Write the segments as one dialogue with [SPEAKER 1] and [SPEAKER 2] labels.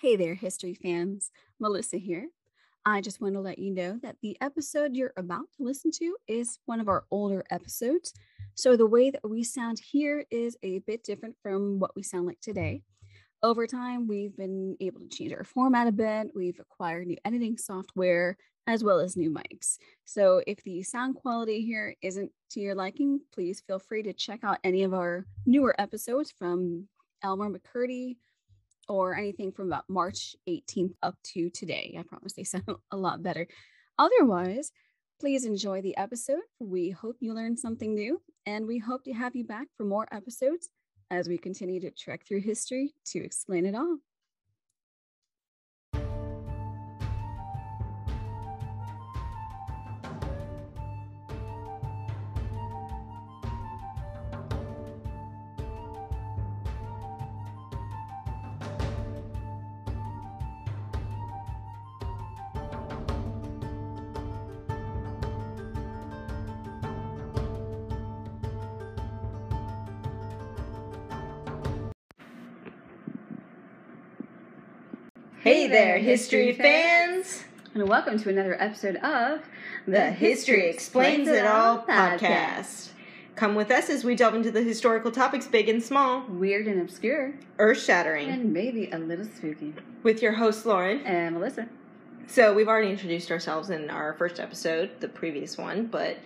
[SPEAKER 1] Hey there, history fans. Melissa here. I just want to let you know that the episode you're about to listen to is one of our older episodes. So the way that we sound here is a bit different from what we sound like today. Over time, we've been able to change our format a bit. We've acquired new editing software as well as new mics. So if the sound quality here isn't to your liking, please feel free to check out any of our newer episodes from Elmer McCurdy, or anything from about March 18th up to today. I promise they sound a lot better. Otherwise, please enjoy the episode. We hope you learned something new, and we hope to have you back for more episodes as we continue to trek through history to explain it all.
[SPEAKER 2] Hey there, history fans!
[SPEAKER 1] And welcome to another episode of
[SPEAKER 2] The History Explains It All podcast. Come with us as we delve into the historical topics big and small,
[SPEAKER 1] Weird and obscure,
[SPEAKER 2] earth shattering,
[SPEAKER 1] and maybe a little spooky.
[SPEAKER 2] with your host Lauren.
[SPEAKER 1] And Melissa.
[SPEAKER 2] So, we've already introduced ourselves in our first episode, the previous one, but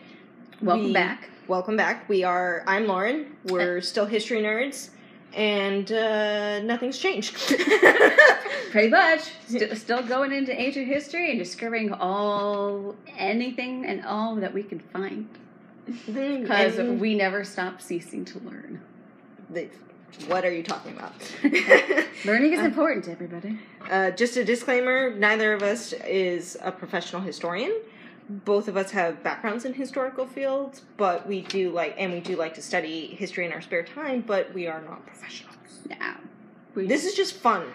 [SPEAKER 1] Welcome
[SPEAKER 2] we-
[SPEAKER 1] back.
[SPEAKER 2] Welcome back. We are, I'm Lauren. We're uh, still history nerds, and uh, nothing's changed.
[SPEAKER 1] Pretty much. Still, still going into ancient history and discovering all, anything and all that we can find. Because we never stop ceasing to learn.
[SPEAKER 2] the- what are you talking about?
[SPEAKER 1] Learning is important, to everybody.
[SPEAKER 2] Uh, just a disclaimer neither of us is a professional historian. Both of us have backgrounds in historical fields, but we do like, and we do like to study history in our spare time, but we are not professionals.
[SPEAKER 1] Now, we,
[SPEAKER 2] This is just fun.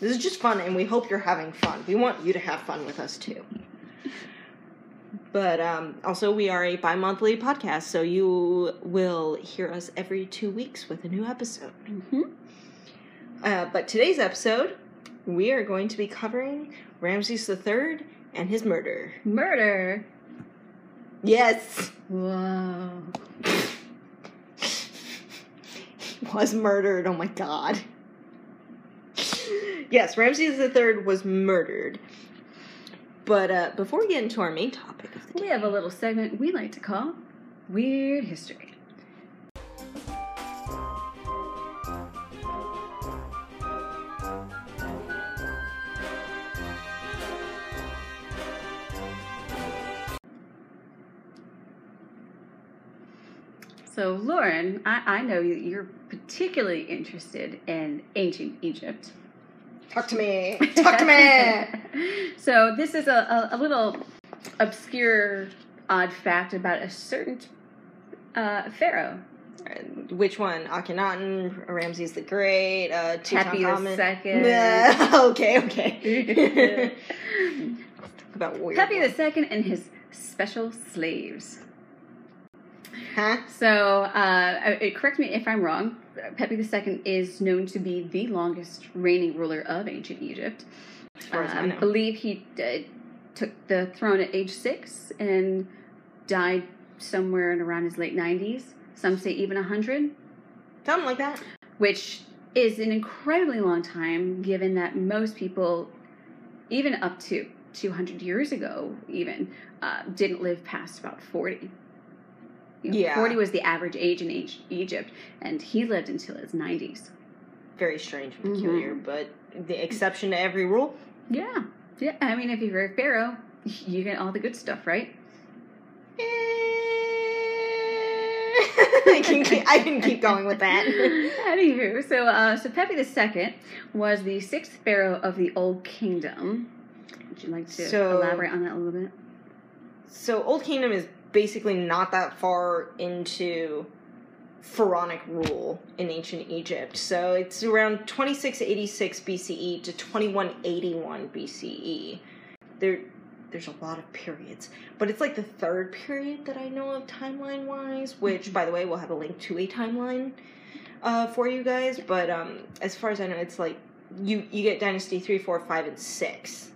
[SPEAKER 2] This is just fun, and we hope you're having fun. We want you to have fun with us too. But um, also, we are a bi monthly podcast, so you will hear us every two weeks with a new episode.
[SPEAKER 1] Mhm.
[SPEAKER 2] Uh, but today's episode, we are going to be covering Ramses III and his murder.
[SPEAKER 1] murder.
[SPEAKER 2] Yes,
[SPEAKER 1] Whoa.
[SPEAKER 2] he was murdered. Oh my god. Yes, Ramses III was murdered. But uh, before we get into our main topic of the
[SPEAKER 1] We have a little segment we like to call Weird History. So, Lauren, I, I know that you're particularly interested in ancient Egypt.
[SPEAKER 2] talk to me. Talk to me.
[SPEAKER 1] so this is a, a, a little obscure, odd fact about a certain uh, pharaoh,
[SPEAKER 2] Which one? Akhenaten, Ramses the Great, uh,
[SPEAKER 1] Pepi the Second.
[SPEAKER 2] Yeah, okay, okay. About weird.
[SPEAKER 1] Pepi the Second and his special slaves.
[SPEAKER 2] Huh?
[SPEAKER 1] So, uh, uh, correct me if I'm wrong. Pepi II is known to be the longest reigning ruler of ancient Egypt.
[SPEAKER 2] As far as I
[SPEAKER 1] Um, believe he uh, took the throne at age six and died somewhere in around his late 90s. Some say even 100,
[SPEAKER 2] Something like that.
[SPEAKER 1] which is an incredibly long time given that most people, even up to 200 years ago, even, uh, didn't live past about 40.
[SPEAKER 2] Yeah.
[SPEAKER 1] 40 was the average age in Egypt, and he lived until his 90s.
[SPEAKER 2] Very strange and
[SPEAKER 1] Mm-hmm.
[SPEAKER 2] peculiar, but the exception to every rule.
[SPEAKER 1] Yeah. Yeah. I mean, if you're a pharaoh, you get all the good stuff, right?
[SPEAKER 2] I can keep, I can keep going with that.
[SPEAKER 1] Anywho, so uh, so Pepi II was the sixth pharaoh of the Old Kingdom. Would you like to
[SPEAKER 2] So-
[SPEAKER 1] elaborate on that a little bit?
[SPEAKER 2] So Old Kingdom is basically not that far into pharaonic rule in ancient Egypt. So it's around 2686 BCE to 2181 BCE. There there's a lot of periods, but it's like the third period that I know of timeline wise, which by the way, we'll have a link to a timeline uh, for you guys, but um as far as I know it's like you you get dynasty three, four, five, and six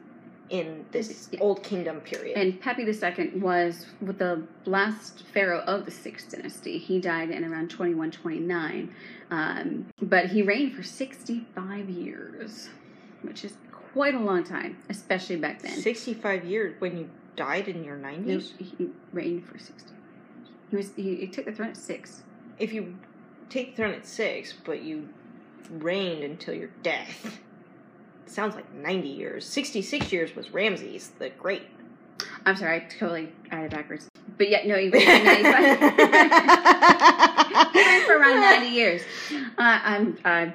[SPEAKER 2] in this Old Kingdom period.
[SPEAKER 1] And Pepi II was with the last pharaoh of the Sixth Dynasty. He died in around 2129. Um, but he reigned for 65 years, which is quite a long time, especially back then.
[SPEAKER 2] Sixty-five years when you died in your
[SPEAKER 1] No,
[SPEAKER 2] nineties.
[SPEAKER 1] he reigned for 60 He was he, he took the throne at six.
[SPEAKER 2] If you take the throne at six, but you reigned until your death, sounds like ninety years. Sixty-six years was Ramses the Great.
[SPEAKER 1] I'm sorry, I totally it backwards. But yeah, no, he reigned for 95. he reigned for around 90 years. Uh, I'm uh,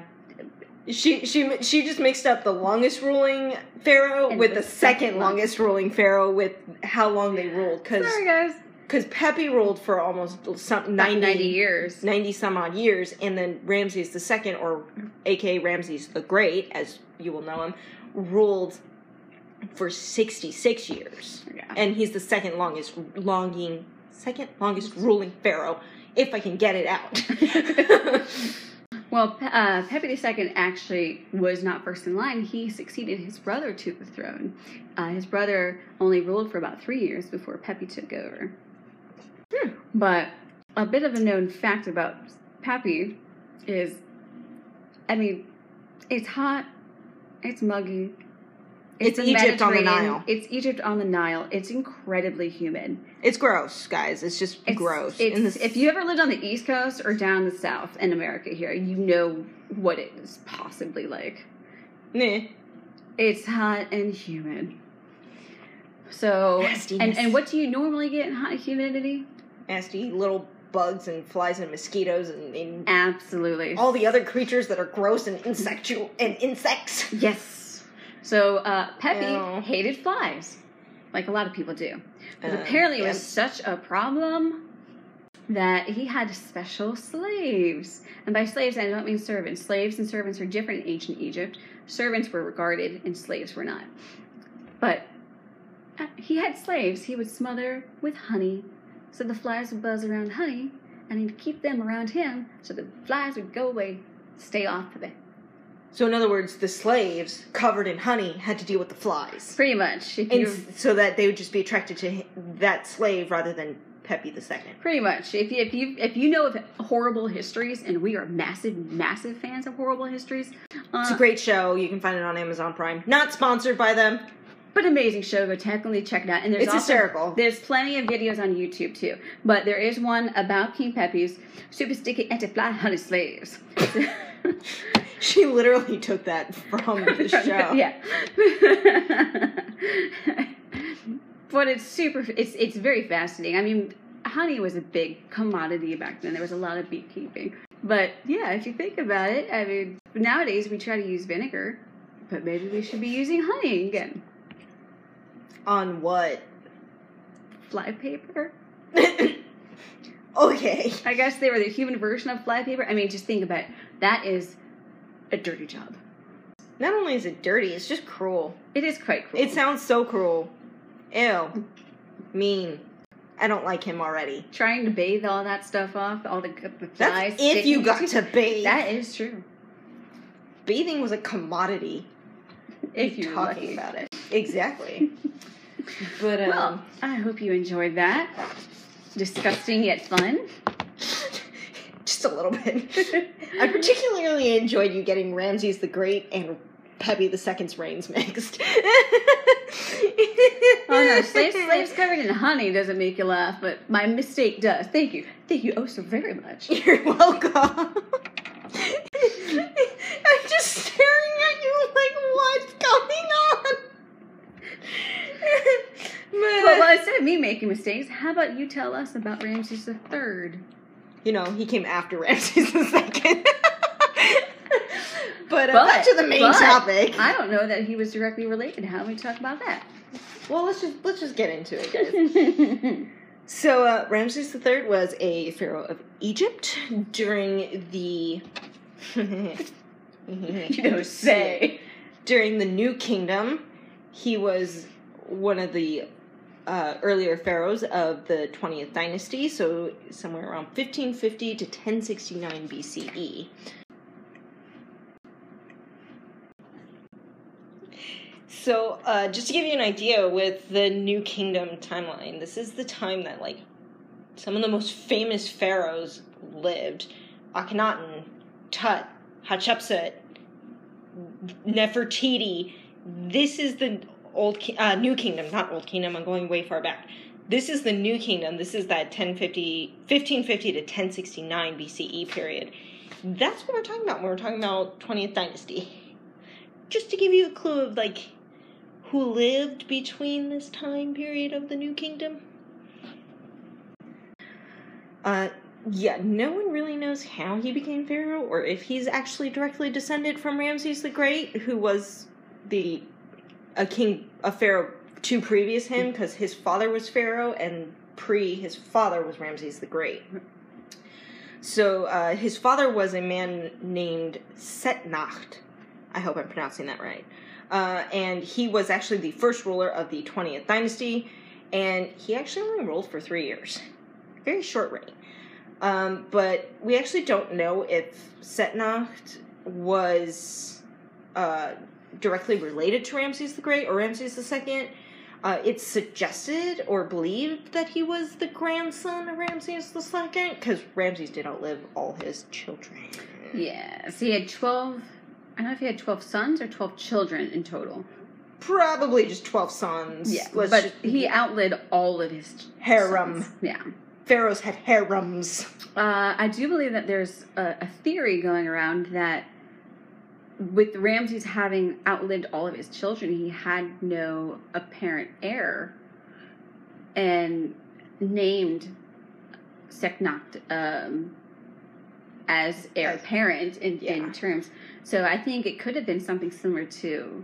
[SPEAKER 2] She she she just mixed up the longest ruling pharaoh with
[SPEAKER 1] the
[SPEAKER 2] second longest ruling pharaoh with how long they ruled because
[SPEAKER 1] sorry guys.
[SPEAKER 2] Because Pepi ruled for almost some 90,
[SPEAKER 1] 90 years.
[SPEAKER 2] 90 some odd years and then Ramses the second or aka Ramses the Great as you will know him ruled for 66 years
[SPEAKER 1] Yeah.
[SPEAKER 2] and he's the second longest longing second longest ruling pharaoh if I can get it out
[SPEAKER 1] Well, uh, Pepi II actually was not first in line. He succeeded his brother to the throne. Uh, his brother only ruled for about three years before Pepi took over.
[SPEAKER 2] Hmm.
[SPEAKER 1] But a bit of a known fact about Pepi is, I mean, it's hot, it's muggy.
[SPEAKER 2] It's
[SPEAKER 1] the
[SPEAKER 2] Egypt on the Nile.
[SPEAKER 1] It's Egypt on the Nile. It's incredibly humid.
[SPEAKER 2] it's gross guys it's just
[SPEAKER 1] It's,
[SPEAKER 2] gross
[SPEAKER 1] It's,
[SPEAKER 2] In this-
[SPEAKER 1] if you ever lived on the East Coast or down the South in America here, you know what it is possibly like.
[SPEAKER 2] Nah.
[SPEAKER 1] It's hot and humid. So, and, and what do you normally get in hot humidity?
[SPEAKER 2] Nasty little bugs and flies and mosquitoes and, and
[SPEAKER 1] Absolutely.
[SPEAKER 2] all the other creatures that are gross and insectual and insects.
[SPEAKER 1] Yes. So, uh, Pepi
[SPEAKER 2] Ew.
[SPEAKER 1] hated flies, like a lot of people do. But
[SPEAKER 2] Uh,
[SPEAKER 1] apparently, it was such a problem that he had special slaves. And by slaves, I don't mean servants. Slaves and servants are different in ancient Egypt. Servants were regarded, and slaves were not. But uh, he had slaves he would smother with honey, so the flies would buzz around honey, and he'd keep them around him, so the flies would go away, stay off of it.
[SPEAKER 2] So in other words, the slaves covered in honey had to deal with the flies,
[SPEAKER 1] Pretty much.
[SPEAKER 2] And so that they would just be attracted to that slave rather than Pepi the Second.
[SPEAKER 1] Pretty much. If you, if you if you know of horrible histories, and we are massive, massive fans of horrible histories, uh,
[SPEAKER 2] It's a great show. You can find it on Amazon Prime. Not sponsored by them.
[SPEAKER 1] But amazing show. Go technically check it out. And there's
[SPEAKER 2] It's
[SPEAKER 1] also,
[SPEAKER 2] hysterical.
[SPEAKER 1] There's plenty of videos on YouTube too. But there is one about King Pepi's super sticky anti-fly honey slaves.
[SPEAKER 2] She literally took that from the show.
[SPEAKER 1] yeah. but it's super. It's it's very fascinating. I mean, honey was a big commodity back then. There was a lot of beekeeping. But yeah, if you think about it, I mean, nowadays we try to use vinegar, but maybe we should be using honey again.
[SPEAKER 2] On what?
[SPEAKER 1] Fly paper.
[SPEAKER 2] okay.
[SPEAKER 1] I guess they were the human version of fly paper. I mean, just think about it. That is a dirty job.
[SPEAKER 2] Not only is it dirty, it's just cruel.
[SPEAKER 1] It is quite cruel.
[SPEAKER 2] It sounds so cruel. Ew. Mean. I don't like him already.
[SPEAKER 1] trying to bathe all that stuff off, all the, the flies.
[SPEAKER 2] That's if you got to bathe.
[SPEAKER 1] That is true.
[SPEAKER 2] Bathing was a commodity.
[SPEAKER 1] If you're
[SPEAKER 2] talking
[SPEAKER 1] lucky.
[SPEAKER 2] about it. Exactly. but um,
[SPEAKER 1] Well, I hope you enjoyed that. Disgusting yet fun.
[SPEAKER 2] just a little bit. I particularly enjoyed you getting Ramses the Great and Pepi the Second's reigns mixed.
[SPEAKER 1] Oh no, slaves, slaves covered in honey doesn't make you laugh, but my mistake does. Thank you. Thank you oh so very much.
[SPEAKER 2] You're welcome. I'm just staring at you like, what's going on? but,
[SPEAKER 1] Well, well, instead of me making mistakes, how about you tell us about Ramses the Third?
[SPEAKER 2] you know, he came after Ramses the Second. but, uh,
[SPEAKER 1] But-
[SPEAKER 2] back to the main
[SPEAKER 1] but
[SPEAKER 2] topic.
[SPEAKER 1] I don't know that he was directly related. How do we talk about that?
[SPEAKER 2] well, let's just let's just get into it, guys. So, uh, Ramses III was a pharaoh of Egypt during the.
[SPEAKER 1] you know, say.
[SPEAKER 2] During the New Kingdom, he was one of the uh, earlier pharaohs of the 20th dynasty, so somewhere around 1550 to 1069 BCE. So, uh, just to give you an idea with the New Kingdom timeline, this is the time that, like, some of the most famous pharaohs lived Akhenaten, Tut, Hatshepsut, Nefertiti. This is the old uh, New Kingdom, not Old Kingdom. I'm going way far back. This is the New Kingdom. This is that 1050, 1550 to 1069 BCE period. That's what we're talking about when we're talking about 20th Dynasty. Just to give you a clue of like who lived between this time period of the New Kingdom. Uh, yeah, no one really knows how he became pharaoh or if he's actually directly descended from Ramses the Great, who was the a king, a pharaoh to previous him, because his father was pharaoh and pre his father was Ramses the Great. So uh, his father was a man named Setnacht. I hope I'm pronouncing that right. Uh, and he was actually the first ruler of the 20th dynasty, and he actually only ruled for three years. Very short reign. Um, but we actually don't know if Setnacht was uh, directly related to Ramses the Great or Ramses the Second. Uh, it's suggested or believed that he was the grandson of Ramses the Second because Ramses did outlive all his children.
[SPEAKER 1] Yes, he had 12. I don't know if he had 12 sons or 12 children in total.
[SPEAKER 2] Probably just twelve sons.
[SPEAKER 1] Yeah,
[SPEAKER 2] Let's
[SPEAKER 1] but
[SPEAKER 2] just-
[SPEAKER 1] he outlived all of his
[SPEAKER 2] Harem.
[SPEAKER 1] sons. Yeah.
[SPEAKER 2] pharaohs had harems.
[SPEAKER 1] Uh, I do believe that there's a, a theory going around that with Ramses having outlived all of his children, he had no apparent heir and named Setnacht um, as heir apparent in,
[SPEAKER 2] yeah.
[SPEAKER 1] in terms. So I think it could have been something similar to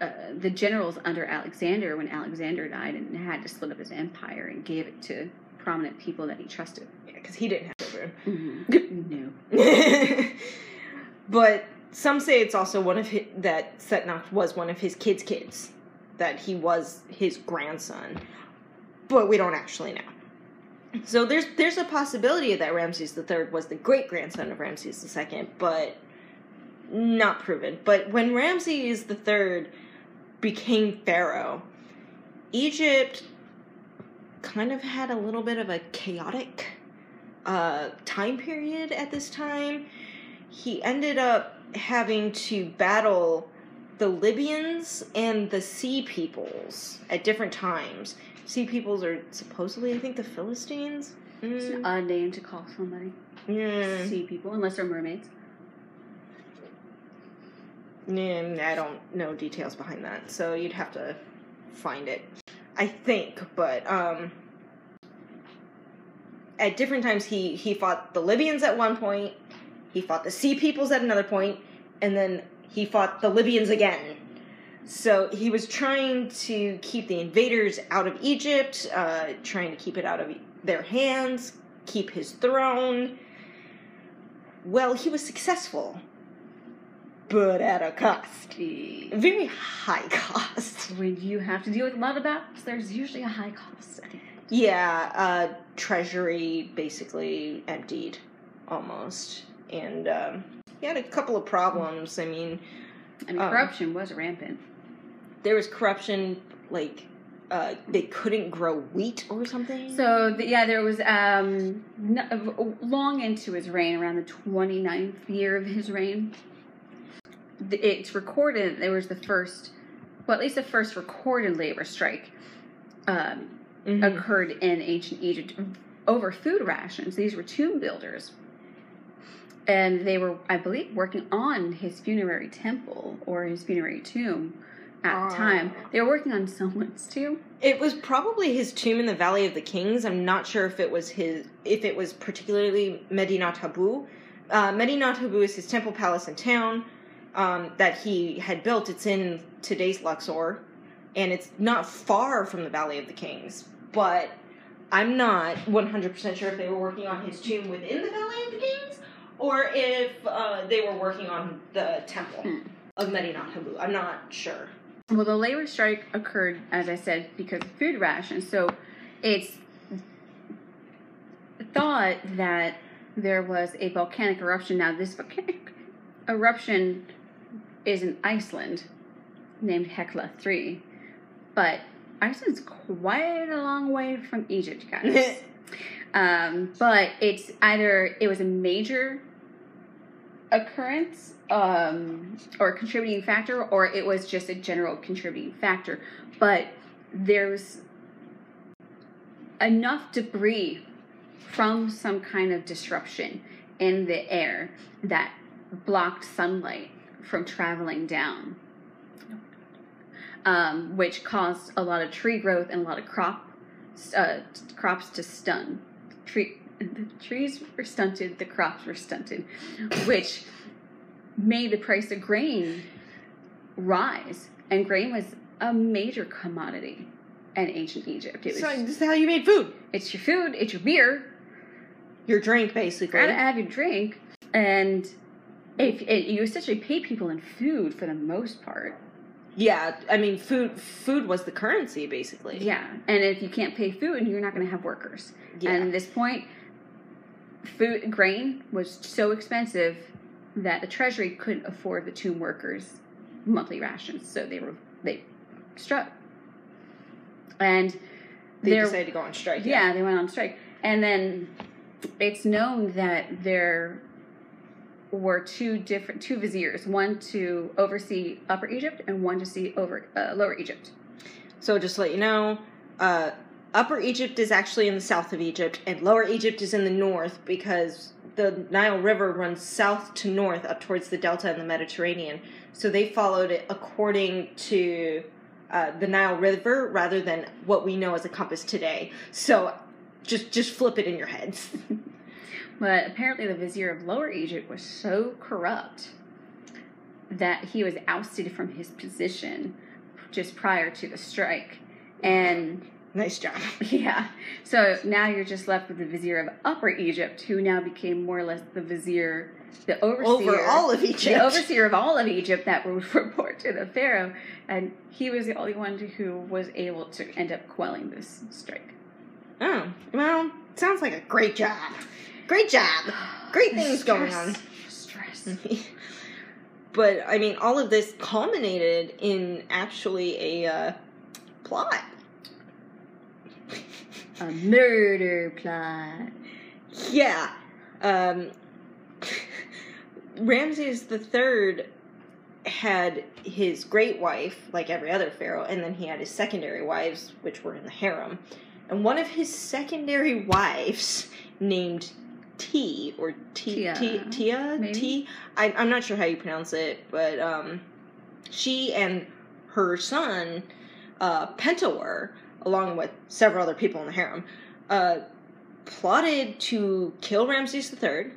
[SPEAKER 1] uh, the generals under Alexander when Alexander died and had to split up his empire and gave it to prominent people that he trusted.
[SPEAKER 2] Yeah, because he didn't have children.
[SPEAKER 1] no.
[SPEAKER 2] but some say it's also one of his, that Setnacht was one of his kids' kids, that he was his grandson, but we don't actually know. So there's there's a possibility that Ramses III was the great grandson of Ramses II, but not proven. But when Ramses III became pharaoh, Egypt kind of had a little bit of a chaotic uh, time period at this time. He ended up having to battle the Libyans and the Sea Peoples at different times. Sea Peoples are supposedly, I think, the Philistines.
[SPEAKER 1] It's an
[SPEAKER 2] Mm,
[SPEAKER 1] odd name to call somebody.
[SPEAKER 2] yeah.
[SPEAKER 1] Sea people, unless they're mermaids.
[SPEAKER 2] Mm, I don't know details behind that, so you'd have to find it. I think, but um, at different times he he fought the Libyans at one point, he fought the Sea Peoples at another point, and then he fought the Libyans again. So he was trying to keep the invaders out of Egypt, uh, trying to keep it out of their hands, keep his throne. Well, he was successful, but at a cost. A very high cost.
[SPEAKER 1] When you have to deal with a lot of battles, there's usually a high cost. at the end.
[SPEAKER 2] Yeah, uh, treasury basically emptied almost. And um, he had a couple of problems. I mean,
[SPEAKER 1] I mean,
[SPEAKER 2] Um,
[SPEAKER 1] corruption was rampant.
[SPEAKER 2] there was corruption, like, uh, they couldn't grow wheat or something.
[SPEAKER 1] So the, yeah, there was um, n- long into his reign, around the 29th year of his reign. It's recorded there was the first, well, at least the first recorded labor strike um,
[SPEAKER 2] Mhm.
[SPEAKER 1] occurred in ancient Egypt over food rations. These were tomb builders. And they were, I believe, working on his funerary temple or his funerary tomb at the time.
[SPEAKER 2] Ah.
[SPEAKER 1] They were working on someone's tomb.
[SPEAKER 2] It was probably his tomb in the Valley of the Kings. I'm not sure if it was his, if it was particularly Medinat Habu. Uh, Medinat Habu is his temple palace in town um, that he had built. It's in today's Luxor, and it's not far from the Valley of the Kings. But I'm not 100% sure if they were working on his tomb within the Valley of the Kings or if uh, they were working on the temple
[SPEAKER 1] Hmm.
[SPEAKER 2] of Medinat Habu. I'm not sure.
[SPEAKER 1] Well, the labor strike occurred, as I said, because of food rations. So it's thought that there was a volcanic eruption. Now, this volcanic eruption is in Iceland. named Hekla 3. But Iceland's quite a long way from Egypt, guys. um, but it's either it was a major occurrence um, or contributing factor, or it was just a general contributing factor. But there's enough debris from some kind of disruption in the air that blocked sunlight from traveling down, um, which caused a lot of tree growth and a lot of crop uh, crops to stun. Tree the trees were stunted, the crops were stunted, which made the price of grain rise. And grain was a major commodity in ancient Egypt. It was,
[SPEAKER 2] so this is how you made food.
[SPEAKER 1] It's your food, it's your beer,
[SPEAKER 2] your drink, basically.
[SPEAKER 1] You Gotta have your drink, and if it, you essentially pay people in food for the most part.
[SPEAKER 2] Yeah, I mean, food food was the currency basically.
[SPEAKER 1] Yeah, and if you can't pay food, you're not going to have workers. Yeah. And at this point, food grain was so expensive that the treasury couldn't afford the tomb workers monthly rations, so they were they struck. And
[SPEAKER 2] they decided to go on strike.
[SPEAKER 1] Yeah. yeah, they went on strike, and then it's known that there were two different two viziers, one to oversee Upper Egypt and one to see over uh, Lower Egypt.
[SPEAKER 2] So just to let you know, uh, Upper Egypt is actually in the south of Egypt, and Lower Egypt is in the north because the Nile River runs south to north up towards the delta and the Mediterranean. So they followed it according to uh, the Nile River rather than what we know as a compass today. So just just flip it in your heads.
[SPEAKER 1] but apparently, the vizier of Lower Egypt was so corrupt that he was ousted from his position just prior to the strike, and
[SPEAKER 2] Nice job.
[SPEAKER 1] Yeah. So now you're just left with the vizier of Upper Egypt, who now became more or less the vizier, the overseer.
[SPEAKER 2] Over all of Egypt.
[SPEAKER 1] The overseer of all of Egypt that would report to the pharaoh. And he was the only one who was able to end up quelling this strike.
[SPEAKER 2] Oh, well, sounds like a great job. Great job. Great things stress. going on.
[SPEAKER 1] Stress.
[SPEAKER 2] but, I mean, all of this culminated in actually a uh, plot
[SPEAKER 1] a murder plot.
[SPEAKER 2] Yeah. Um, Ramses the Third had his great wife, like every other pharaoh, and then he had his secondary wives, which were in the harem. And one of his secondary wives, named T or T Tia, T, Tia maybe? T. I, I'm not sure how you pronounce it, but um, she and her son uh, Pentuer along with several other people in the harem, uh, plotted to kill Ramses III,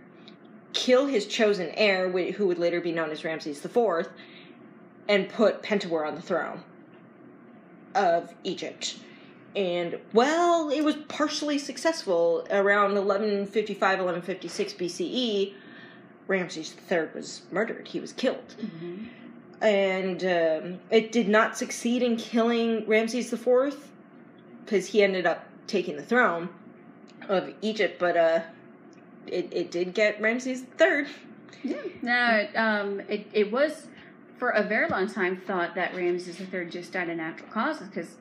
[SPEAKER 2] kill his chosen heir, who would later be known as Ramses IV, and put Pentuer on the throne of Egypt. And, well, it was partially successful. Around 1155, 1156 BCE, Ramses III was murdered. He was killed. Mm-hmm. And um, it did not succeed in killing Ramses IV because he ended up taking the throne of Egypt, but uh, it it did get Ramses third.
[SPEAKER 1] Yeah, no, um, it it was for a very long time thought that Ramses III just died of natural causes because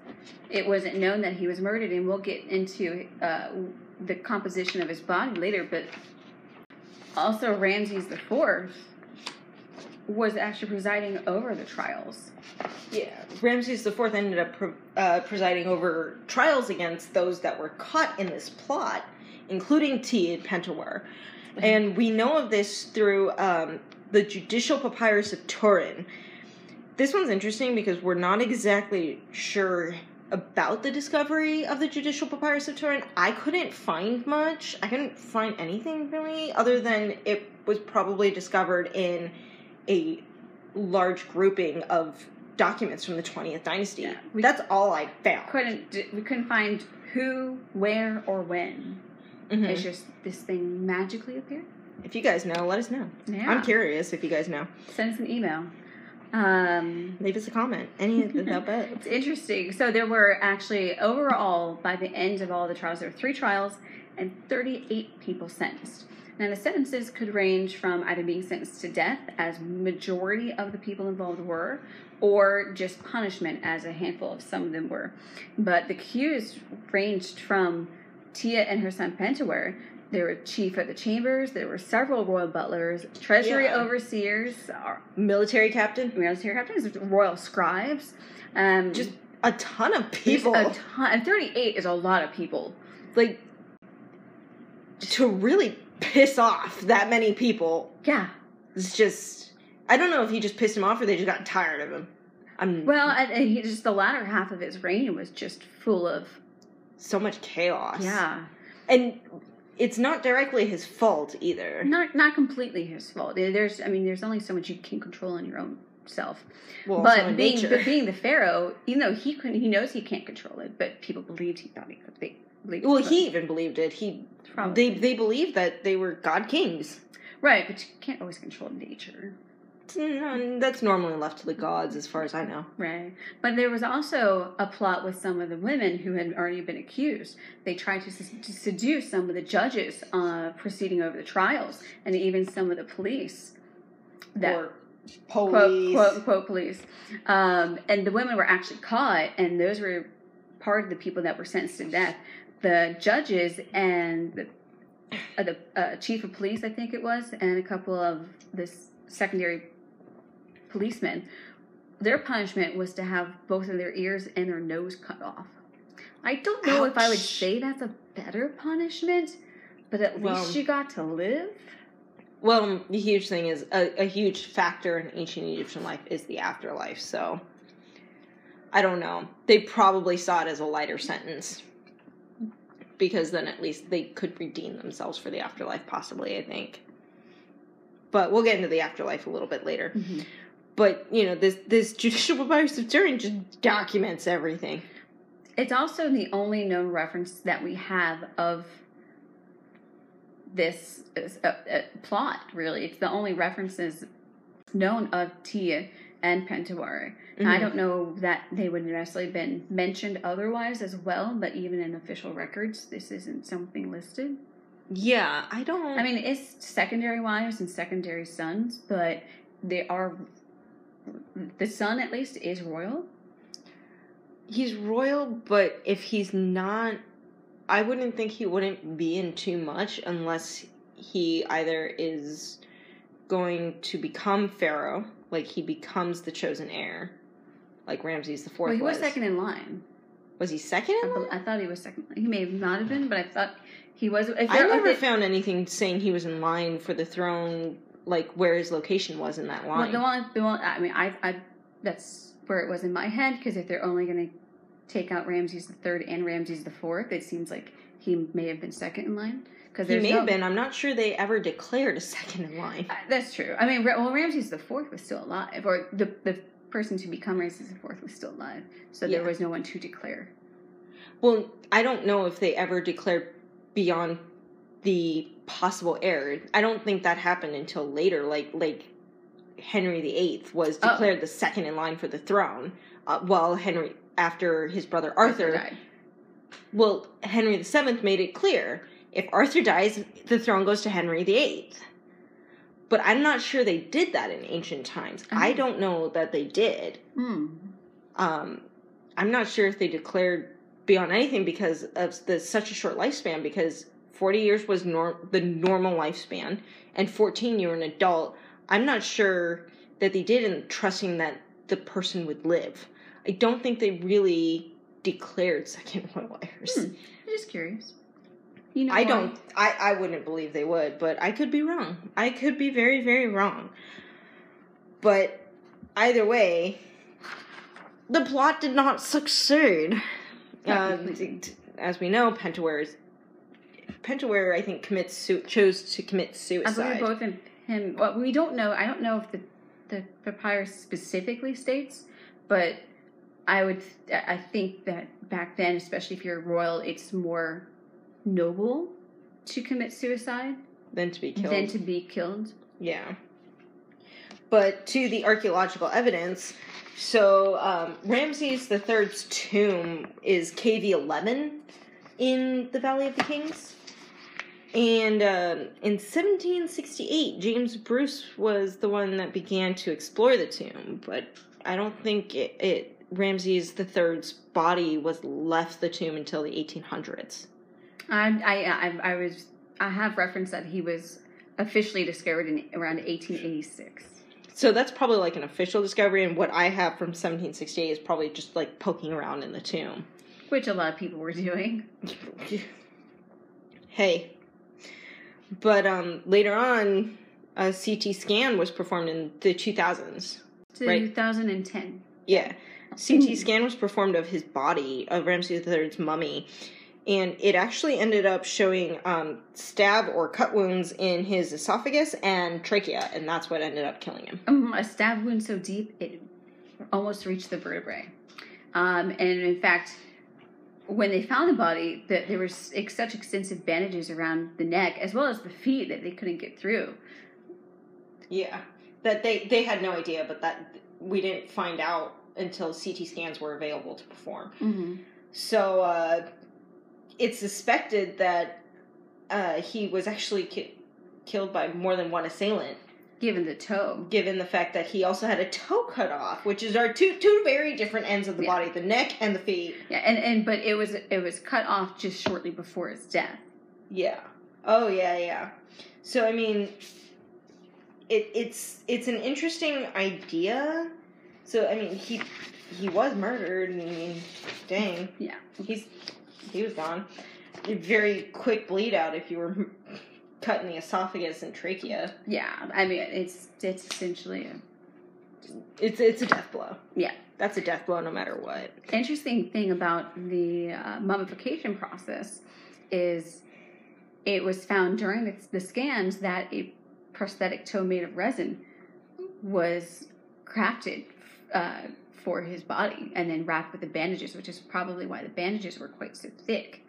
[SPEAKER 1] it wasn't known that he was murdered, and we'll get into uh, the composition of his body later. But also Ramses IV was actually presiding over the trials.
[SPEAKER 2] Yeah, Ramses IV ended up pre- uh, presiding over trials against those that were caught in this plot, including T and Pentuer. Mm-hmm. And we know of this through um, the Judicial Papyrus of Turin. This one's interesting because we're not exactly sure about the discovery of the Judicial Papyrus of Turin. I couldn't find much. I couldn't find anything really, other than it was probably discovered in a large grouping of documents from the 20th dynasty. Yeah, That's all I found.
[SPEAKER 1] Couldn't we couldn't find who, where, or when. Mm-hmm. It's just this thing magically appeared.
[SPEAKER 2] If you guys know, let us know. Yeah. I'm curious if you guys know.
[SPEAKER 1] Send us an email. Um,
[SPEAKER 2] Leave us a comment. Any the both.
[SPEAKER 1] It's interesting. So there were actually overall by the end of all the trials, there were three trials and 38 people sentenced. Now, the sentences could range from either being sentenced to death, as majority of the people involved were, or just punishment, as a handful of some of them were. But the accused ranged from Tia and her son Pentuer. There were chief of the chambers. There were several royal butlers, treasury
[SPEAKER 2] Yeah.
[SPEAKER 1] overseers,
[SPEAKER 2] Military captain,
[SPEAKER 1] military captains, royal scribes. Um,
[SPEAKER 2] just a ton of people.
[SPEAKER 1] a ton. And thirty-eight is a lot of people.
[SPEAKER 2] like to really piss off that many people
[SPEAKER 1] Yeah.
[SPEAKER 2] it's just i don't know if he just pissed him off or they just got tired of him i'm
[SPEAKER 1] Well, and, and he just the latter half of his reign was just full of
[SPEAKER 2] so much chaos
[SPEAKER 1] yeah,
[SPEAKER 2] and it's not directly his fault either
[SPEAKER 1] not not completely his fault. Eh, there's, I mean, there's only so much you can control in your own self.
[SPEAKER 2] well
[SPEAKER 1] but
[SPEAKER 2] in
[SPEAKER 1] being but being the pharaoh, even though he couldn't, he knows he can't control it, but people believed he thought he could. They believed.
[SPEAKER 2] well
[SPEAKER 1] could.
[SPEAKER 2] he even believed it he
[SPEAKER 1] Probably.
[SPEAKER 2] they they believed that they were god kings
[SPEAKER 1] right, but you can't always control nature.
[SPEAKER 2] That's normally left to the gods as far as i know
[SPEAKER 1] Right. But there was also a plot with some of the women who had already been accused. They tried to, s- to seduce some of the judges uh, proceeding over the trials and even some of the police. That
[SPEAKER 2] or
[SPEAKER 1] quote,
[SPEAKER 2] police
[SPEAKER 1] quote unquote police. Um, and the women were actually caught, and those were part of the people that were sentenced to death. The judges and the, uh, the uh, chief of police, I think it was, and a couple of this secondary policemen, their punishment was to have both of their ears and their nose cut off. I don't know if I would say that's a better punishment, but at
[SPEAKER 2] Well-
[SPEAKER 1] least you got to live.
[SPEAKER 2] Well, the huge thing is a, a huge factor in ancient Egyptian life is the afterlife. So I don't know. They probably saw it as a lighter sentence because then at least they could redeem themselves for the afterlife, possibly. I think. But we'll get into the afterlife a little bit later. But you know, this this judicial papyrus of Turin just documents everything.
[SPEAKER 1] It's also the only known reference that we have of this uh, uh, plot, really. It's the only references known of Tia and Pentuere. And I
[SPEAKER 2] mm-hmm.
[SPEAKER 1] don't know that they would necessarily been mentioned otherwise as well, but even in official records, this isn't something listed.
[SPEAKER 2] Yeah, I don't.
[SPEAKER 1] I mean, it's secondary wives and secondary sons, but they are. The son, at least, is royal.
[SPEAKER 2] he's royal, but if he's not, I wouldn't think he wouldn't be in too much unless he either is going to become pharaoh, like he becomes the chosen heir, like Ramses the Fourth
[SPEAKER 1] Well, he was
[SPEAKER 2] was.
[SPEAKER 1] second in line.
[SPEAKER 2] Was he second?
[SPEAKER 1] I,
[SPEAKER 2] line?
[SPEAKER 1] I thought he was second. He may have not have been, but I thought he was. If
[SPEAKER 2] I never
[SPEAKER 1] they-
[SPEAKER 2] found anything saying he was in line for the throne, like where his location was in that
[SPEAKER 1] Well,
[SPEAKER 2] line.
[SPEAKER 1] the one, the one. I mean, I, I. That's where it was in my head because if they're only going to take out Ramses the third and Ramses the fourth, it seems like he may have been second in line. Because
[SPEAKER 2] he may have been. I'm not sure they ever declared a second in line.
[SPEAKER 1] Uh, that's true. I mean, well, Ramses the fourth was still alive, or the the person to become Ramses the fourth was still alive. So there was no one to declare.
[SPEAKER 2] Well, I don't know if they ever declared beyond the possible heir. I don't think that happened until later. Like like Henry VIII was
[SPEAKER 1] Oh.
[SPEAKER 2] declared the second in line for the throne, uh, while Henry after his brother Arthur.
[SPEAKER 1] died.
[SPEAKER 2] well, Henry VII made it clear if Arthur dies, the throne goes to Henry VIII. But I'm not sure they did that in ancient times. I
[SPEAKER 1] Oh.
[SPEAKER 2] don't know that they did
[SPEAKER 1] Hmm.
[SPEAKER 2] um, I'm not sure if they declared beyond anything because of the such a short lifespan. Because 40 years was nor- the normal lifespan, and 14 you were an adult. I'm not sure that they did in trusting that the person would live. I don't think they really declared second royal heirs.
[SPEAKER 1] Hmm. I'm just curious. You know,
[SPEAKER 2] I don't. I I wouldn't believe they would, but I could be wrong. I could be very very wrong. But either way, the plot did not succeed.
[SPEAKER 1] Um,
[SPEAKER 2] T- as we know, Pentaware is Pentaware. I think commits su- chose to commit suicide.
[SPEAKER 1] I believe both him. him well, we don't know. I don't know if the the papyrus specifically states, but I would. I think that back then, especially if you're royal, it's more noble to commit suicide
[SPEAKER 2] Then to be killed.
[SPEAKER 1] than to be killed.
[SPEAKER 2] Yeah. But to the archaeological evidence, so um, Ramses III's tomb is KV 11 in the Valley of the Kings. And uh, in 1768, James Bruce was the one that began to explore the tomb, but I don't think it, it Ramses III's body was left the tomb until the 1800s.
[SPEAKER 1] I, I, I, I was, I have referenced that he was officially discovered in around 1886.
[SPEAKER 2] So that's probably like an official discovery, and what I have from 1768 is probably just like poking around in the tomb.
[SPEAKER 1] Which a lot of people were doing.
[SPEAKER 2] hey. But um, later on, a CT scan was performed in the 2000s.
[SPEAKER 1] 2010. Right?
[SPEAKER 2] Yeah. CT scan was performed of his body, of Ramses III's mummy, and it actually ended up showing um, stab or cut wounds in his esophagus and trachea, and that's what ended up killing him.
[SPEAKER 1] Um, a stab wound so deep it almost reached the vertebrae. Um, and in fact, when they found the body, that there was such extensive bandages around the neck as well as the feet that they couldn't get through.
[SPEAKER 2] Yeah, that they they had no idea, but that we didn't find out until CT scans were available to perform.
[SPEAKER 1] Mm-hmm.
[SPEAKER 2] So uh, it's suspected that uh, he was actually ki- killed by more than one assailant.
[SPEAKER 1] Given the toe.
[SPEAKER 2] Given the fact that he also had a toe cut off, which is our two two very different ends of the yeah. body, the neck and the feet.
[SPEAKER 1] Yeah, and, and but it was it was cut off just shortly before his death.
[SPEAKER 2] Yeah. Oh yeah, yeah. So I mean it it's it's an interesting idea. So I mean he he was murdered. I mean, dang.
[SPEAKER 1] Yeah.
[SPEAKER 2] He's he was gone. Very quick bleed out if you were cut in the esophagus and trachea.
[SPEAKER 1] Yeah, I mean it's it's essentially a,
[SPEAKER 2] it's it's a death blow.
[SPEAKER 1] Yeah,
[SPEAKER 2] that's a death blow no matter what.
[SPEAKER 1] Interesting thing about the uh, mummification process is it was found during the, the scans that a prosthetic toe made of resin was crafted uh, for his body and then wrapped with the bandages, which is probably why the bandages were quite so thick.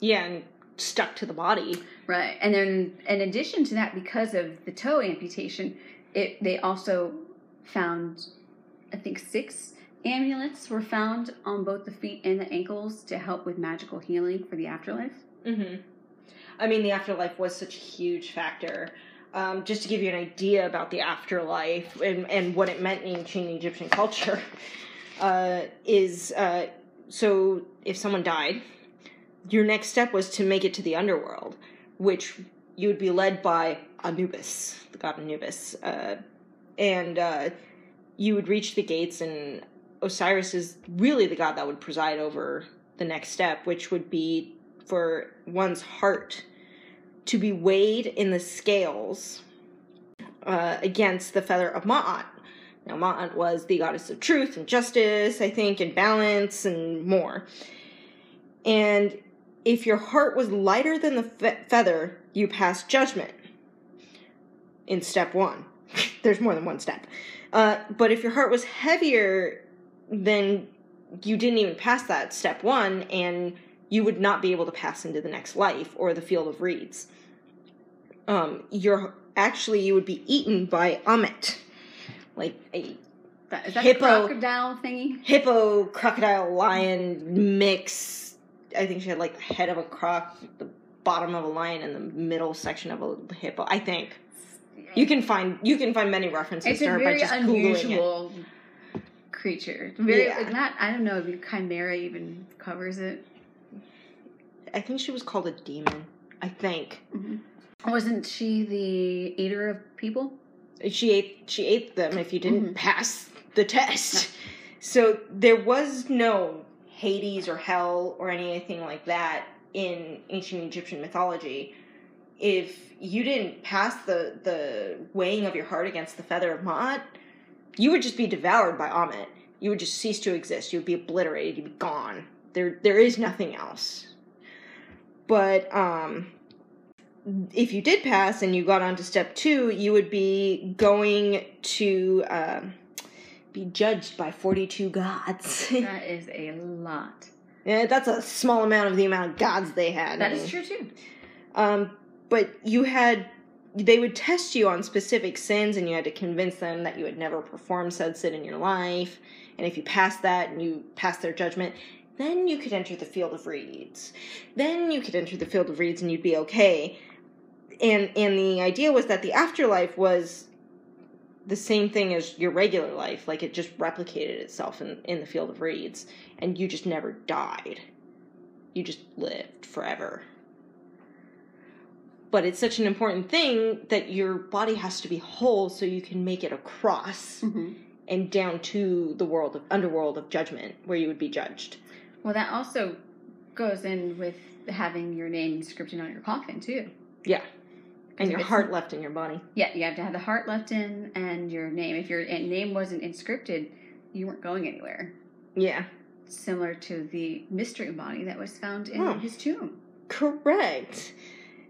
[SPEAKER 2] Yeah, and stuck to the body.
[SPEAKER 1] Right. And then in addition to that, because of the toe amputation, it they also found I think six amulets were found on both the feet and the ankles to help with magical healing for the afterlife.
[SPEAKER 2] Mm-hmm. I mean, the afterlife was such a huge factor. Um, just to give you an idea about the afterlife and, and what it meant in ancient Egyptian culture, uh, is uh, so if someone died, your next step was to make it to the underworld, which you would be led by Anubis, the god Anubis, uh, and uh, you would reach the gates, and Osiris is really the god that would preside over the next step, which would be for one's heart to be weighed in the scales uh, against the feather of Ma'at. Now, Ma'at was the goddess of truth and justice, I think, and balance and more. And if your heart was lighter than the fe- feather, you passed judgment in step one. There's more than one step. Uh, but if your heart was heavier, then you didn't even pass that step one, and you would not be able to pass into the next life or the field of reeds um, you're actually you would be eaten by Ammit, like a
[SPEAKER 1] that, is that hippo crocodile thingy.
[SPEAKER 2] Hippo crocodile lion mix. I think she had like the head of a croc, the bottom of a lion, and the middle section of a hippo. I think you can find you can find many references
[SPEAKER 1] it's
[SPEAKER 2] to her by just
[SPEAKER 1] unusual googling it. Creature, very yeah. not. I don't know if chimera even covers it.
[SPEAKER 2] I think she was called a demon. I think.
[SPEAKER 1] Mm-hmm. Wasn't she the eater of people?
[SPEAKER 2] She ate she ate them if you didn't mm-hmm. pass the test. So there was no Hades or hell or anything like that in ancient Egyptian mythology. If you didn't pass the the weighing of your heart against the feather of Ma'at, you would just be devoured by Ammit. You would just cease to exist. You would be obliterated. You'd be gone. There there is nothing else. But um if you did pass and you got on to step two, you would be going to uh, be judged by 42 gods.
[SPEAKER 1] that is a lot.
[SPEAKER 2] Yeah, that's a small amount of the amount of gods they had.
[SPEAKER 1] That I is true too.
[SPEAKER 2] Um, but you had, they would test you on specific sins and you had to convince them that you had never performed said sin in your life. And if you passed that and you passed their judgment, then you could enter the field of reeds. Then you could enter the field of reeds and you'd be okay and and the idea was that the afterlife was the same thing as your regular life like it just replicated itself in in the field of reeds and you just never died you just lived forever but it's such an important thing that your body has to be whole so you can make it across
[SPEAKER 1] Mm-hmm.
[SPEAKER 2] and down to the world of underworld of judgment where you would be judged
[SPEAKER 1] Well, that also goes in with having your name inscripted on your coffin too.
[SPEAKER 2] yeah and your heart left in your body
[SPEAKER 1] Yeah, you have to have the heart left in and your name. If your eh, name wasn't inscripted, you weren't going anywhere.
[SPEAKER 2] yeah
[SPEAKER 1] Similar to the mystery body that was found in
[SPEAKER 2] Oh.
[SPEAKER 1] his tomb.
[SPEAKER 2] Correct.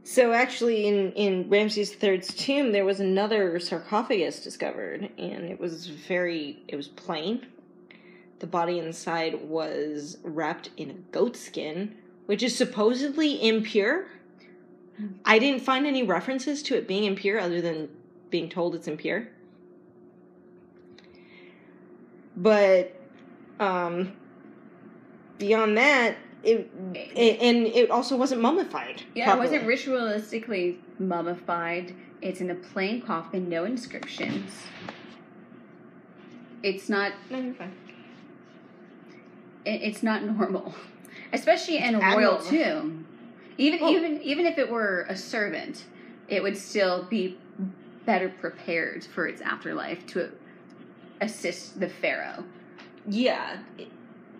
[SPEAKER 2] So actually, in in Ramses III's tomb, there was another sarcophagus discovered, and it was very it was plain. The body inside was wrapped in a goat skin, which is supposedly impure. I didn't find any references to it being impure other than being told it's impure. But um, beyond that, it, it and it also wasn't mummified.
[SPEAKER 1] Yeah,
[SPEAKER 2] properly.
[SPEAKER 1] it wasn't ritualistically mummified. It's in a plain coffin, no inscriptions. It's not.
[SPEAKER 2] No, you're fine.
[SPEAKER 1] It- It's not normal, especially in a royal tomb. Even
[SPEAKER 2] Oh.
[SPEAKER 1] even even if it were a servant, it would still be better prepared for its afterlife to assist the pharaoh.
[SPEAKER 2] Yeah,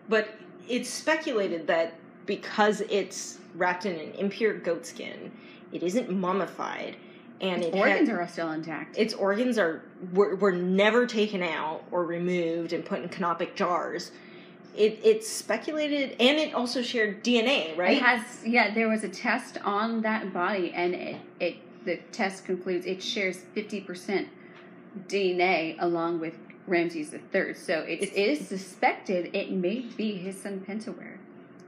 [SPEAKER 2] but it's speculated that because it's wrapped in an impure goat skin, it isn't mummified, and
[SPEAKER 1] Its
[SPEAKER 2] it
[SPEAKER 1] organs are still intact.
[SPEAKER 2] its organs are were, were never taken out or removed and put in canopic jars. It it's speculated, and it also shared DNA, right?
[SPEAKER 1] It has yeah. There was a test on that body, and it it the test concludes it shares fifty percent DNA along with Ramses III. So it
[SPEAKER 2] It's-
[SPEAKER 1] is suspected it may be his son Pentaware.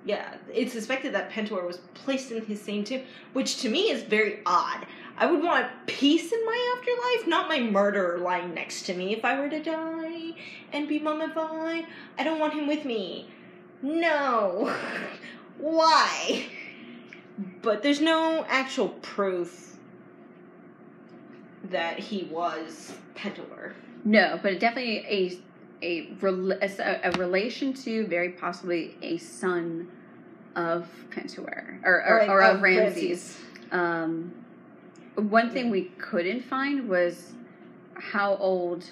[SPEAKER 2] Yeah, it's suspected that Pentor was placed in his same tomb, which to me is very odd. I would want peace in my afterlife, not my murderer lying next to me if I were to die and be mummified. I don't want him with me. No. Why? But there's no actual proof that he was Pentor.
[SPEAKER 1] No, but definitely a a, a, a relation to very possibly a son of Pentuer or or, or of Ramses. Um, one thing we couldn't find was how old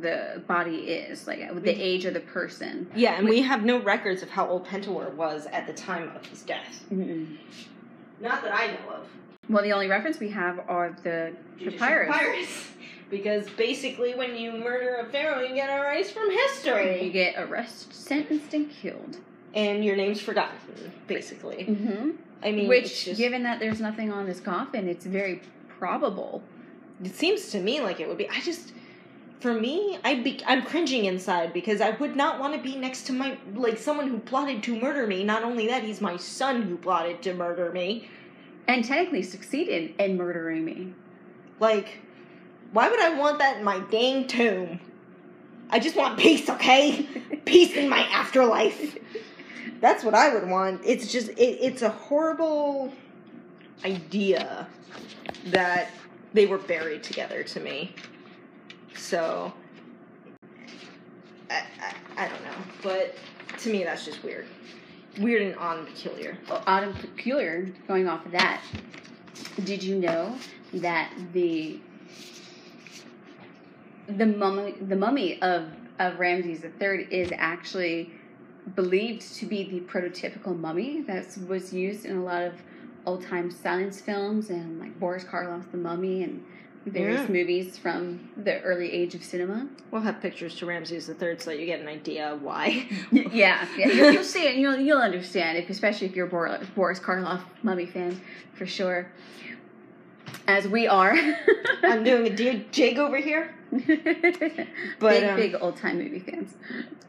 [SPEAKER 1] the body is, like the age of the person.
[SPEAKER 2] Yeah, and we have no records of how old Pentuer was at the time of his death. Not that I know of.
[SPEAKER 1] Well, the only reference we have are the
[SPEAKER 2] Judicial
[SPEAKER 1] papyrus.
[SPEAKER 2] Because basically, when you murder a pharaoh, you get erased from history.
[SPEAKER 1] You get arrested, sentenced, and killed.
[SPEAKER 2] And your name's forgotten, basically.
[SPEAKER 1] Mm-hmm.
[SPEAKER 2] I mean,
[SPEAKER 1] Which,
[SPEAKER 2] just,
[SPEAKER 1] given that there's nothing on this coffin, it's very probable.
[SPEAKER 2] it seems to me like it would be. I just, for me, I'd be, I'm cringing inside because I would not want to be next to my, like, someone who plotted to murder me. Not only that, he's my son who plotted to murder me.
[SPEAKER 1] And technically succeeded in murdering me.
[SPEAKER 2] Like, why would I want that in my dang tomb? I just want peace, okay? peace in my afterlife. That's what I would want. It's just, it, it's a horrible idea that they were buried together to me. So, I, I, I don't know. But to me, that's just weird. Weird and odd and peculiar.
[SPEAKER 1] Well, odd and peculiar, going off of that, did you know that the the mummy the mummy of of Ramses III is actually believed to be the prototypical mummy that was used in a lot of old time science films and like Boris Karloff's The Mummy and various
[SPEAKER 2] Yeah.
[SPEAKER 1] movies from the early age of cinema.
[SPEAKER 2] We'll have pictures to Ramses the Third so that you get an idea of why.
[SPEAKER 1] yeah, yeah, you'll, you'll see it. and You'll you'll understand if, especially if you're a Boris Karloff mummy fan, for sure. As we are.
[SPEAKER 2] I'm doing a dear jig over here.
[SPEAKER 1] big,
[SPEAKER 2] um,
[SPEAKER 1] big old time movie fans.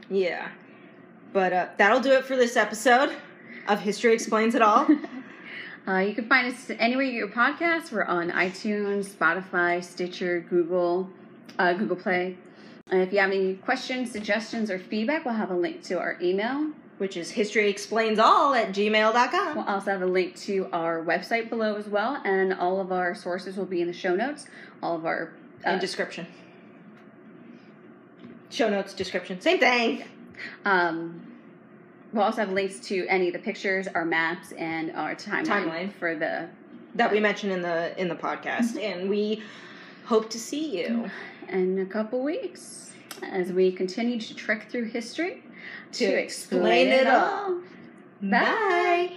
[SPEAKER 2] Yeah. But uh, that'll do it for this episode of History Explains It All.
[SPEAKER 1] Uh, you can find us anywhere you get your podcasts. We're on iTunes, Spotify, Stitcher, Google, uh, Google Play. And if you have any questions, suggestions, or feedback, we'll have a link to our email
[SPEAKER 2] which is historyexplainsall at gmail.com.
[SPEAKER 1] We'll also have a link to our website below as well, and all of our sources will be in the show notes. All of our
[SPEAKER 2] uh, and description. Show notes, description, same thing.
[SPEAKER 1] Um, we'll also have links to any of the pictures, our maps, and our timeline, timeline. for the
[SPEAKER 2] that we mentioned in the in the podcast, mm-hmm. and we hope to see you
[SPEAKER 1] in a couple weeks as we continue to trek through history
[SPEAKER 2] to, to explain, explain, it all. all.
[SPEAKER 1] Bye. Bye.